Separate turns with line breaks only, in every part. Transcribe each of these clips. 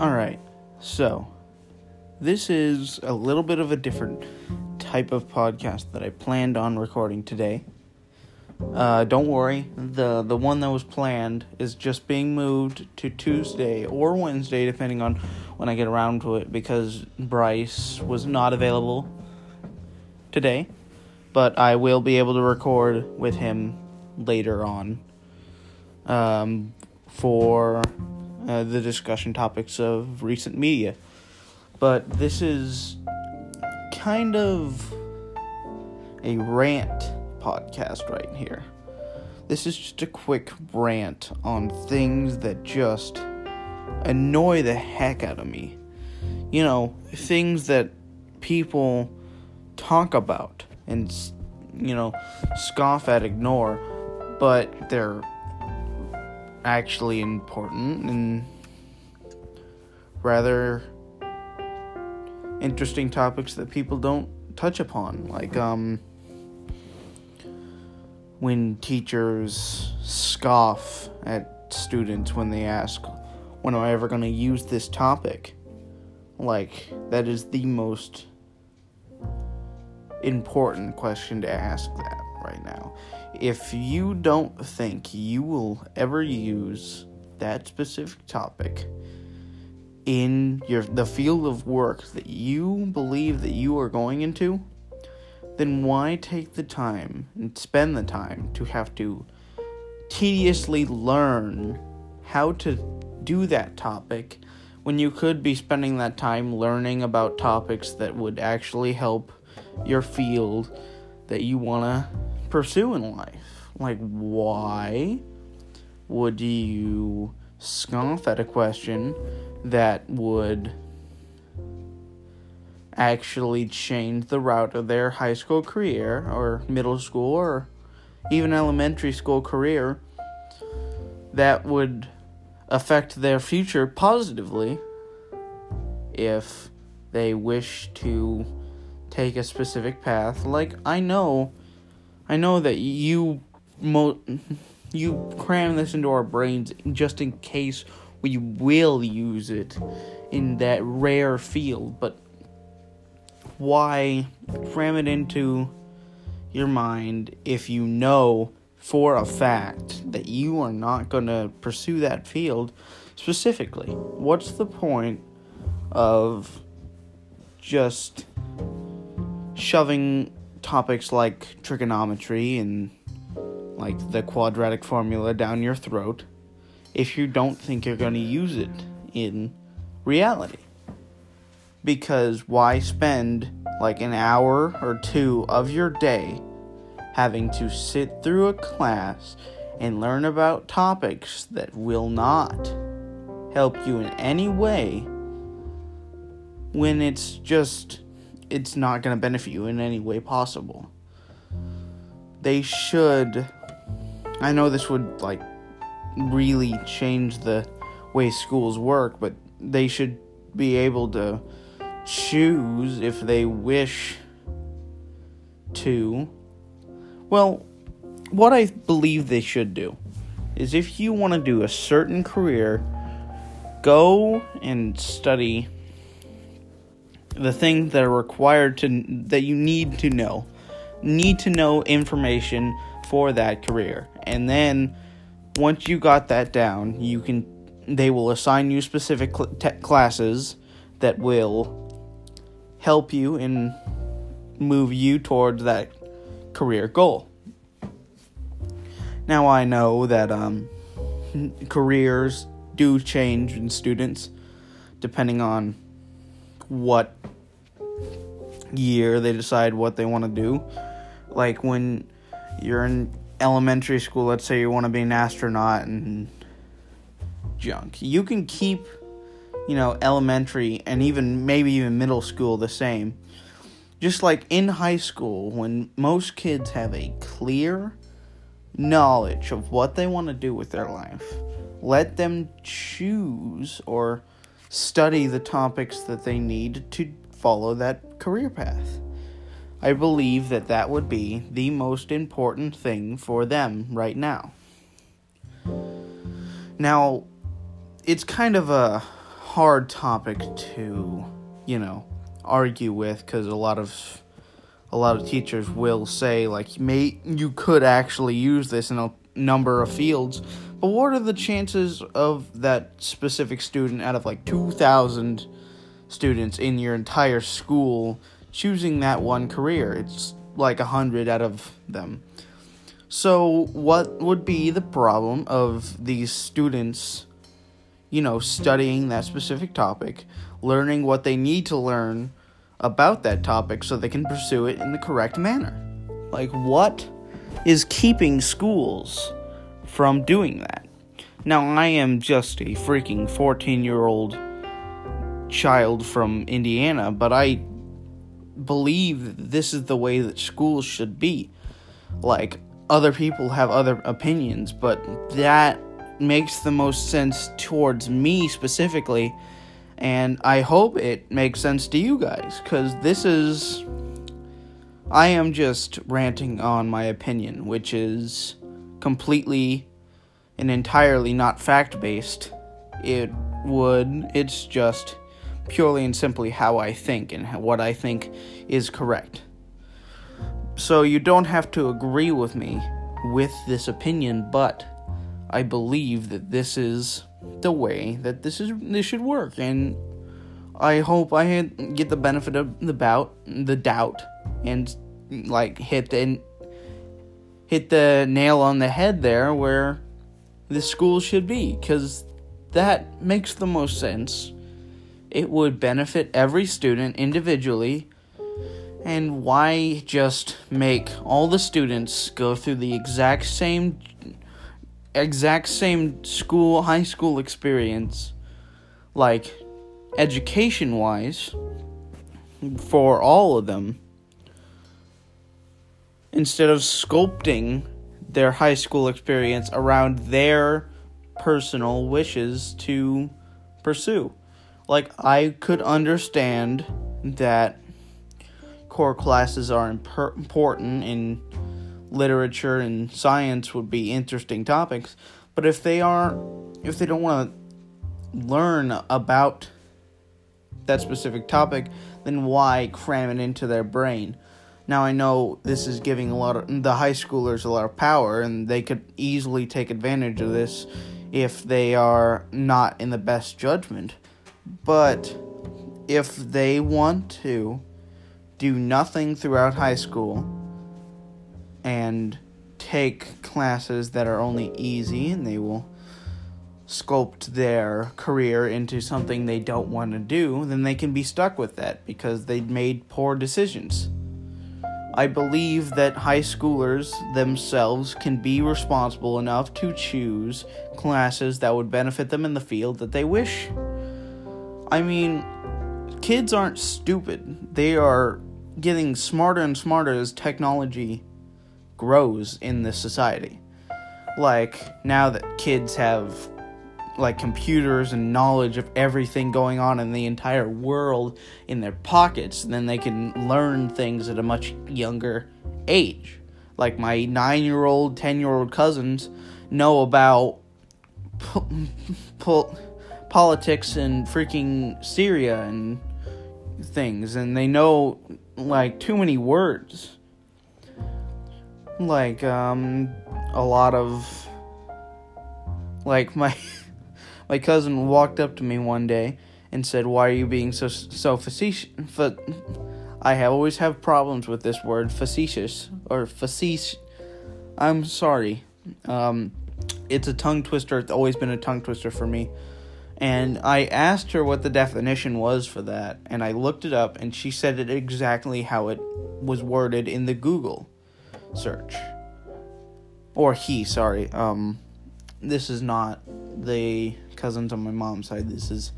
Alright, so this is a little bit of a different type of podcast that I planned on recording today. Uh, don't worry, the the one that was planned is just being moved to Tuesday or Wednesday, depending on when I get around to it, because Bryce was not available today. But I will be able to record with him later on um, for uh, the discussion topics of recent media. But this is kind of a rant podcast right here. This is just a quick rant on things that just annoy the heck out of me. You know, things that people talk about and, you know, scoff at, ignore, but they're actually important and rather interesting topics that people don't touch upon. Like um when teachers scoff at students when they ask when am i ever going to use this topic? Like that is the most important question to ask that right now. If you don't think you will ever use that specific topic in your the field of work that you believe that you are going into, then why take the time and spend the time to have to tediously learn how to do that topic when you could be spending that time learning about topics that would actually help your field that you want to pursue in life. Like, why would you scoff at a question that would actually change the route of their high school career or middle school or even elementary school career that would affect their future positively if they wish to take a specific path like i know I know that you mo- you cram this into our brains just in case we will use it in that rare field, but why cram it into your mind if you know for a fact that you are not going to pursue that field specifically? What's the point of just shoving topics like trigonometry and like the quadratic formula down your throat if you don't think you're going to use it in reality. Because why spend like an hour or two of your day having to sit through a class and learn about topics that will not help you in any way when it's just it's not going to benefit you in any way possible. They should. I know this would, like, really change the way schools work, but they should be able to choose if they wish to. Well, what I believe they should do is if you want to do a certain career, go and study the things that are required to that you need to know. Need to know information for that career. And then once you got that down you can they will assign you specific cl- te- classes that will help you and move you towards that career goal. Now i know that um, careers do change in students depending on what year they decide what they want to do. Like when you're in elementary school, let's say you want to be an astronaut and junk. You can keep, you know, elementary and even maybe even middle school the same. Just like in high school, when most kids have a clear knowledge of what they want to do with their life, let them choose or study the topics that they need to follow that career path. I believe that that would be the most important thing for them right now. Now, it's kind of a hard topic to, you know, argue with because a lot of a lot of teachers will say like may you could actually use this in a number of fields but what are the chances of that specific student out of like 2000 students in your entire school choosing that one career it's like a 100 out of them so what would be the problem of these students you know studying that specific topic learning what they need to learn about that topic so they can pursue it in the correct manner. Like, what is keeping schools from doing that? Now, I am just a freaking 14 year old child from Indiana, but I believe this is the way that schools should be. Like, other people have other opinions, but that makes the most sense towards me specifically and I hope it makes sense to you guys because this is. I am just ranting on my opinion, which is completely and entirely not fact based. It would, it's just purely and simply how I think and what I think is correct. So you don't have to agree with me with this opinion, but I believe that this is the way that this is this should work and I hope I get the benefit of the bout the doubt and like hit the hit the nail on the head there where the school should be cuz that makes the most sense it would benefit every student individually and why just make all the students go through the exact same exact same school, high school experience, like education wise, for all of them, instead of sculpting their high school experience around their personal wishes to pursue. Like, I could understand that core classes are imp- important in literature and science would be interesting topics, but if they are if they don't want to learn about that specific topic, then why cram it into their brain? Now I know this is giving a lot of the high schoolers a lot of power and they could easily take advantage of this if they are not in the best judgment. But if they want to do nothing throughout high school and take classes that are only easy and they will sculpt their career into something they don't want to do, then they can be stuck with that because they made poor decisions. I believe that high schoolers themselves can be responsible enough to choose classes that would benefit them in the field that they wish. I mean, kids aren't stupid. They are getting smarter and smarter as technology grows in this society. Like, now that kids have like computers and knowledge of everything going on in the entire world in their pockets, then they can learn things at a much younger age. Like my 9-year-old, 10-year-old cousins know about po- po- politics and freaking Syria and things and they know like too many words like um a lot of like my my cousin walked up to me one day and said, "Why are you being so so facetious?" Fa- I have always have problems with this word facetious or facetious. I'm sorry. Um, it's a tongue twister. It's always been a tongue twister for me. And I asked her what the definition was for that, and I looked it up, and she said it exactly how it was worded in the Google search. Or he, sorry. Um, this is not the cousins on my mom's side. This is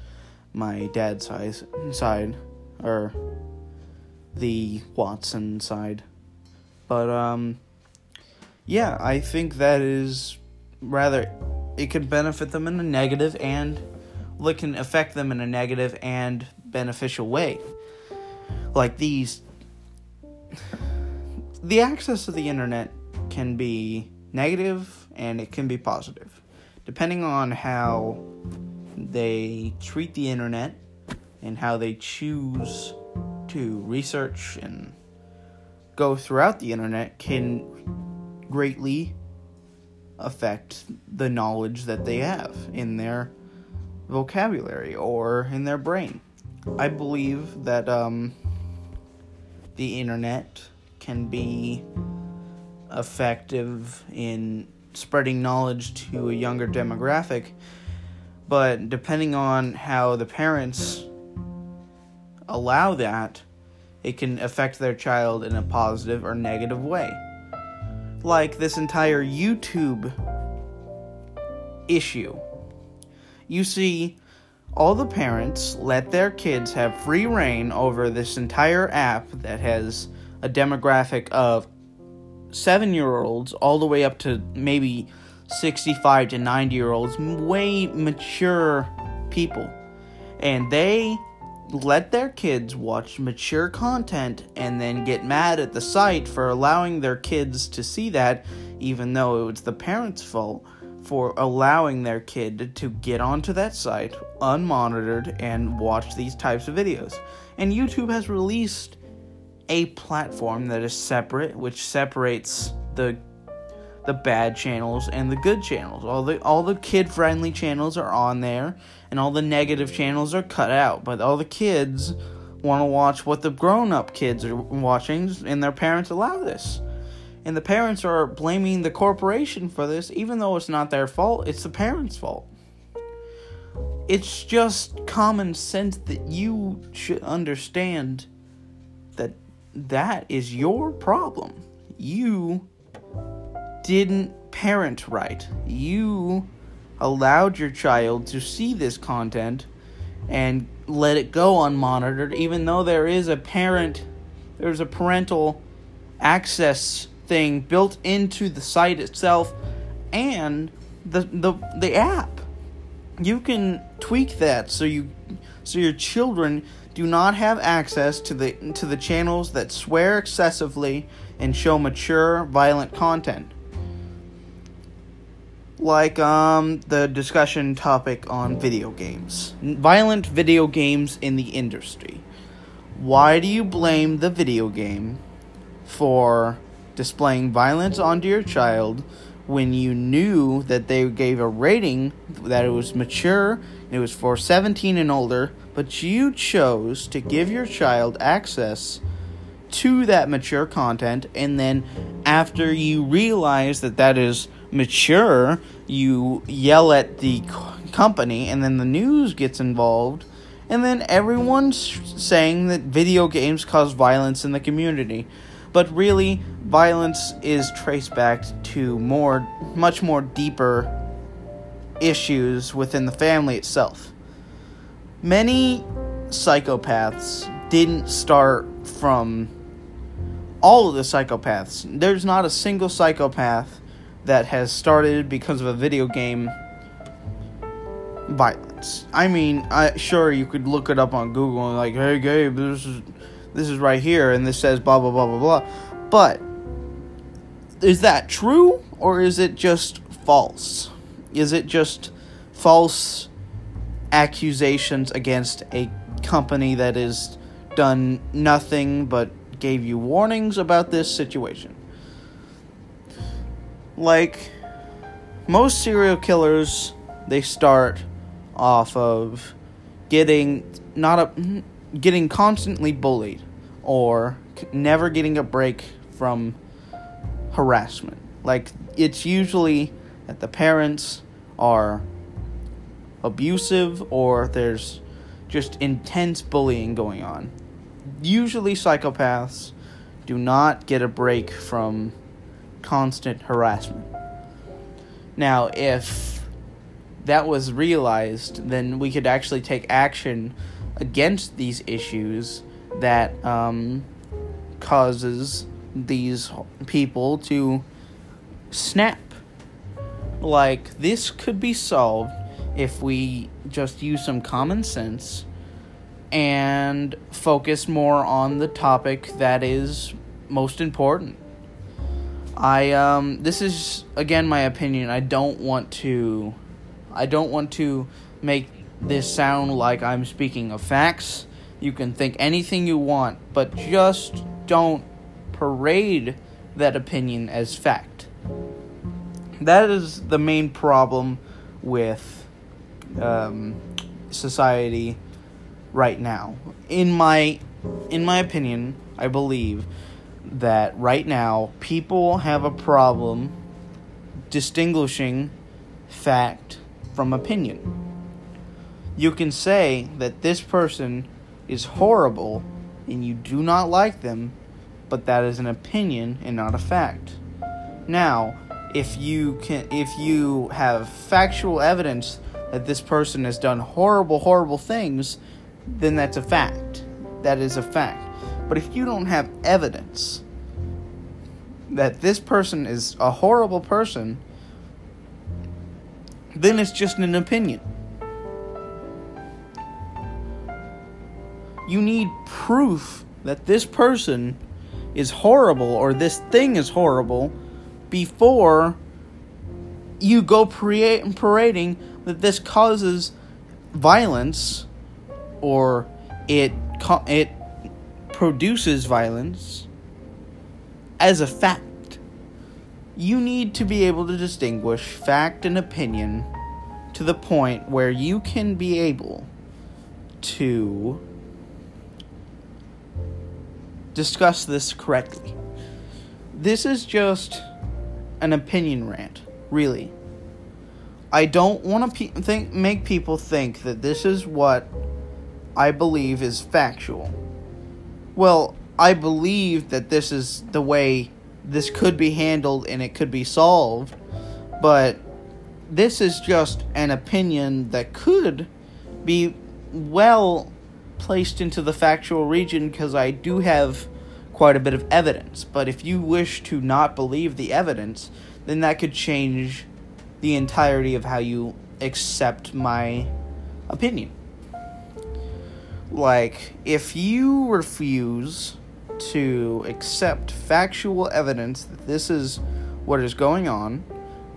my dad's side, side or the Watson side. But um, yeah, I think that is rather it could benefit them in a negative and it can affect them in a negative and beneficial way. Like these the access to the internet can be negative and it can be positive, depending on how they treat the internet and how they choose to research and go throughout the internet can greatly affect the knowledge that they have in their vocabulary or in their brain. I believe that um, the internet can be effective in spreading knowledge to a younger demographic, but depending on how the parents allow that, it can affect their child in a positive or negative way. Like this entire YouTube issue. You see, all the parents let their kids have free reign over this entire app that has a demographic of seven year olds all the way up to maybe 65 to 90 year olds, way mature people. And they let their kids watch mature content and then get mad at the site for allowing their kids to see that, even though it was the parents' fault for allowing their kid to get onto that site unmonitored and watch these types of videos. And YouTube has released a platform that is separate, which separates the the bad channels and the good channels. All the all the kid friendly channels are on there, and all the negative channels are cut out. But all the kids want to watch what the grown up kids are watching, and their parents allow this. And the parents are blaming the corporation for this, even though it's not their fault. It's the parents' fault. It's just common sense that you should understand that that is your problem. You didn't parent right. You allowed your child to see this content and let it go unmonitored, even though there is a parent, there's a parental access thing built into the site itself and the the the app. You can tweak that so you so your children do not have access to the to the channels that swear excessively and show mature violent content. Like um the discussion topic on video games. Violent video games in the industry. Why do you blame the video game for displaying violence onto your child when you knew that they gave a rating that it was mature it was for 17 and older but you chose to give your child access to that mature content and then after you realize that that is mature, you yell at the company, and then the news gets involved, and then everyone's saying that video games cause violence in the community. But really, violence is traced back to more, much more deeper issues within the family itself. Many psychopaths didn't start from all of the psychopaths. There's not a single psychopath that has started because of a video game violence. I mean, I sure you could look it up on Google and like, hey Gabe, this is this is right here and this says blah blah blah blah blah. But is that true or is it just false? Is it just false accusations against a company that has done nothing but gave you warnings about this situation? like most serial killers they start off of getting not a getting constantly bullied or never getting a break from harassment like it's usually that the parents are abusive or there's just intense bullying going on usually psychopaths do not get a break from constant harassment. Now, if that was realized, then we could actually take action against these issues that um, causes these people to snap. Like, this could be solved if we just use some common sense and focus more on the topic that is most important. I um this is again my opinion. I don't want to I don't want to make this sound like I'm speaking of facts. You can think anything you want, but just don't parade that opinion as fact. That is the main problem with um, society right now. In my in my opinion, I believe that right now people have a problem distinguishing fact from opinion. You can say that this person is horrible and you do not like them, but that is an opinion and not a fact. Now, if you can if you have factual evidence that this person has done horrible horrible things, then that's a fact. That is a fact. But if you don't have evidence that this person is a horrible person, then it's just an opinion. You need proof that this person is horrible or this thing is horrible before you go parading that this causes violence or it it produces violence as a fact. You need to be able to distinguish fact and opinion to the point where you can be able to discuss this correctly. This is just an opinion rant, really. I don't want to pe- think make people think that this is what I believe is factual. Well, I believe that this is the way this could be handled and it could be solved, but this is just an opinion that could be well placed into the factual region because I do have quite a bit of evidence. But if you wish to not believe the evidence, then that could change the entirety of how you accept my opinion. Like, if you refuse to accept factual evidence that this is what is going on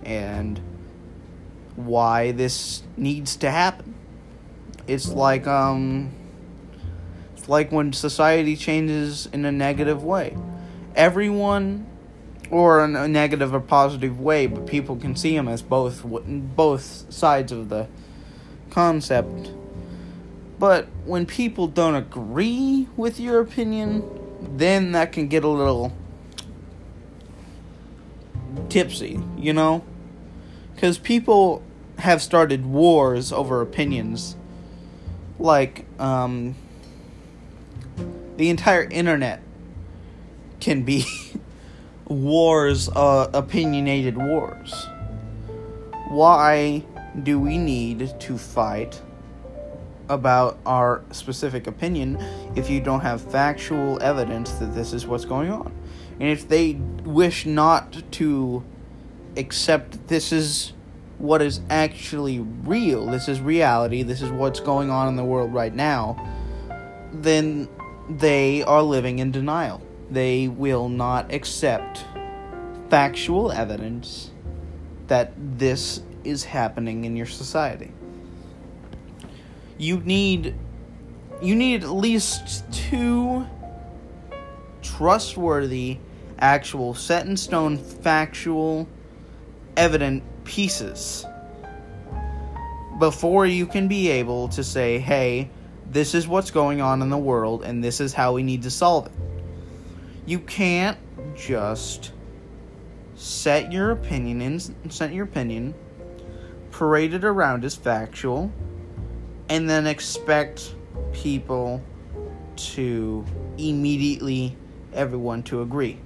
and why this needs to happen, it's like, um, like when society changes in a negative way. Everyone or in a negative or positive way, but people can see them as both both sides of the concept. But when people don't agree with your opinion, then that can get a little tipsy, you know? Cuz people have started wars over opinions. Like um the entire internet can be wars, uh, opinionated wars. Why do we need to fight about our specific opinion if you don't have factual evidence that this is what's going on? And if they wish not to accept this is what is actually real, this is reality, this is what's going on in the world right now, then they are living in denial they will not accept factual evidence that this is happening in your society. You need you need at least two trustworthy actual set in stone factual evident pieces before you can be able to say, "Hey, this is what's going on in the world and this is how we need to solve it." You can't just set your opinion in set your opinion, parade it around as factual, and then expect people to immediately everyone to agree.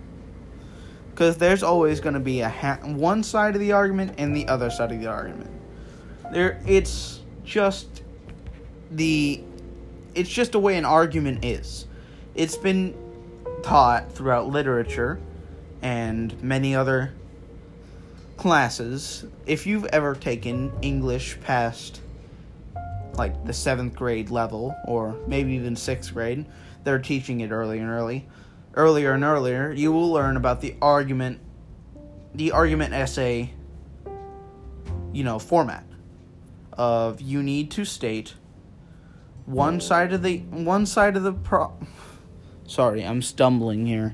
Because there's always going to be a ha- one side of the argument and the other side of the argument. There, it's just the, it's just the way an argument is. It's been taught throughout literature and many other classes. If you've ever taken English past like the seventh grade level, or maybe even sixth grade, they're teaching it early and early, earlier and earlier. You will learn about the argument, the argument essay, you know, format of you need to state one side of the one side of the pro sorry i'm stumbling here.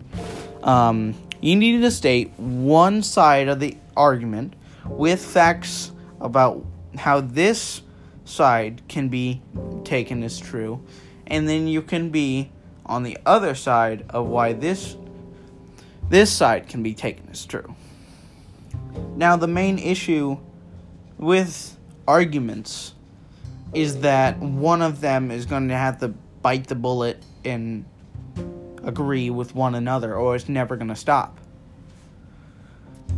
Um, you need to state one side of the argument with facts about how this side can be taken as true and then you can be on the other side of why this this side can be taken as true. Now the main issue with arguments is that one of them is going to have to bite the bullet and agree with one another, or it's never going to stop.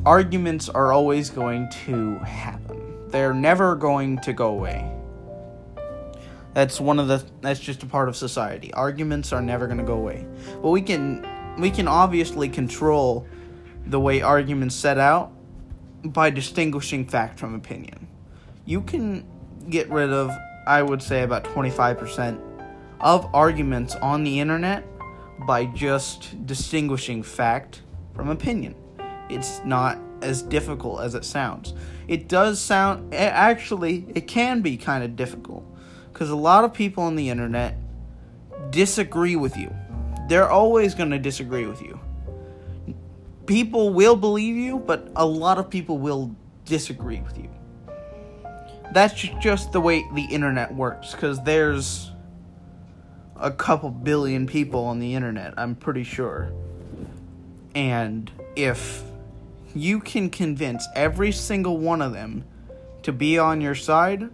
Arguments are always going to happen. They're never going to go away. That's one of the that's just a part of society. Arguments are never going to go away. But we can we can obviously control the way arguments set out by distinguishing fact from opinion. You can get rid of I would say about 25% of arguments on the internet by just distinguishing fact from opinion. It's not as difficult as it sounds. It does sound actually it can be kind of difficult cuz a lot of people on the internet disagree with you. They're always going to disagree with you. People will believe you, but a lot of people will disagree with you that's just the way the internet works because there's a couple billion people on the internet, I'm pretty sure. And if you can convince every single one of them to be on your side,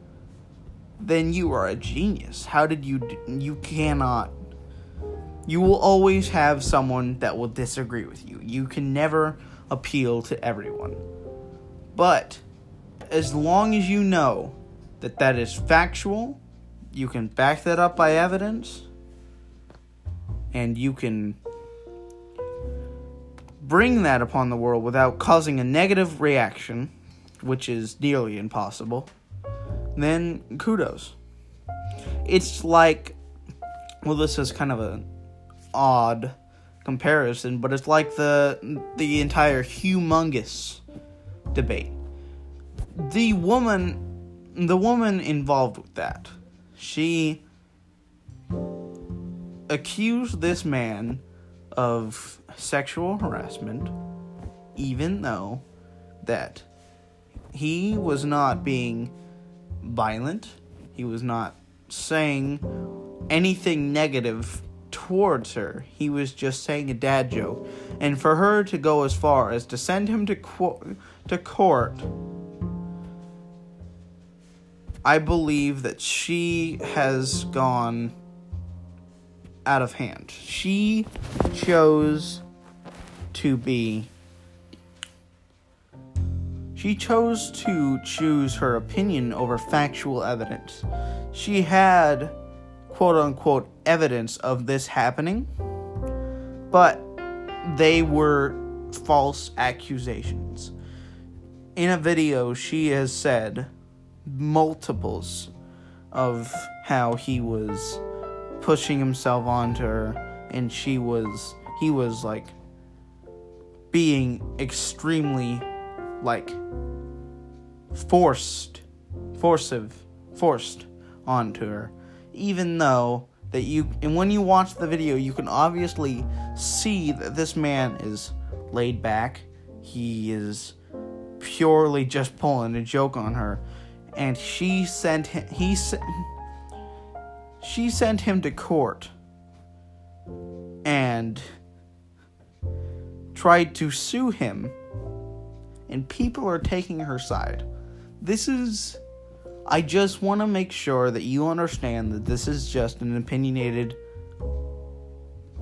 then you are a genius. How did you do? you cannot you will always have someone that will disagree with you. You can never appeal to everyone. But as long as you know that that is factual, you can back that up by evidence, and you can bring that upon the world without causing a negative reaction, which is nearly impossible, then kudos. It's like, well, this is kind of an odd comparison, but it's like the the entire humongous debate the woman the woman involved with that she accused this man of sexual harassment even though that he was not being violent he was not saying anything negative towards her he was just saying a dad joke. And for her to go as far as to send him to co- to court I believe that she has gone out of hand. She chose to be. She chose to choose her opinion over factual evidence. She had quote unquote evidence of this happening, but they were false accusations. In a video, she has said multiples of how he was pushing himself onto her and she was he was like being extremely like forced forcive forced onto her. Even though that you and when you watch the video you can obviously see that this man is laid back. He is purely just pulling a joke on her and she sent him, he she sent him to court and tried to sue him and people are taking her side. This is i just want to make sure that you understand that this is just an opinionated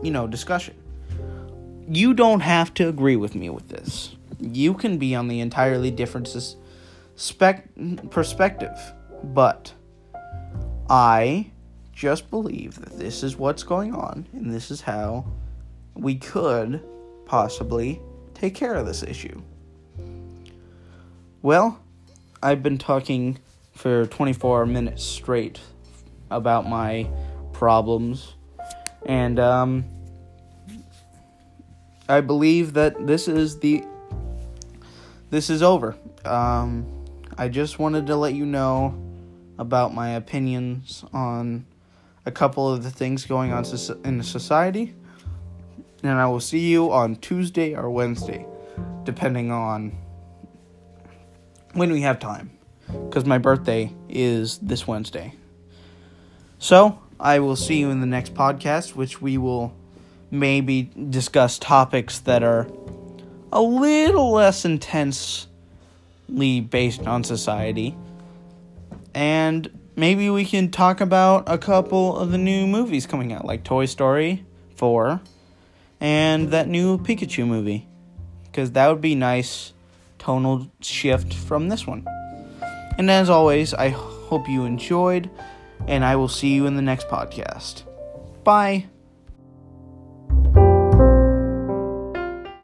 you know discussion. You don't have to agree with me with this. You can be on the entirely different spec- perspective. But I just believe that this is what's going on, and this is how we could possibly take care of this issue. Well, I've been talking for 24 minutes straight about my problems, and um, I believe that this is the this is over. Um, I just wanted to let you know about my opinions on a couple of the things going on in society. And I will see you on Tuesday or Wednesday, depending on when we have time. Because my birthday is this Wednesday. So, I will see you in the next podcast, which we will maybe discuss topics that are a little less intensely based on society. And maybe we can talk about a couple of the new movies coming out, like Toy Story 4 and that new Pikachu movie. Because that would be nice tonal shift from this one. And as always, I hope you enjoyed, and I will see you in the next podcast. Bye.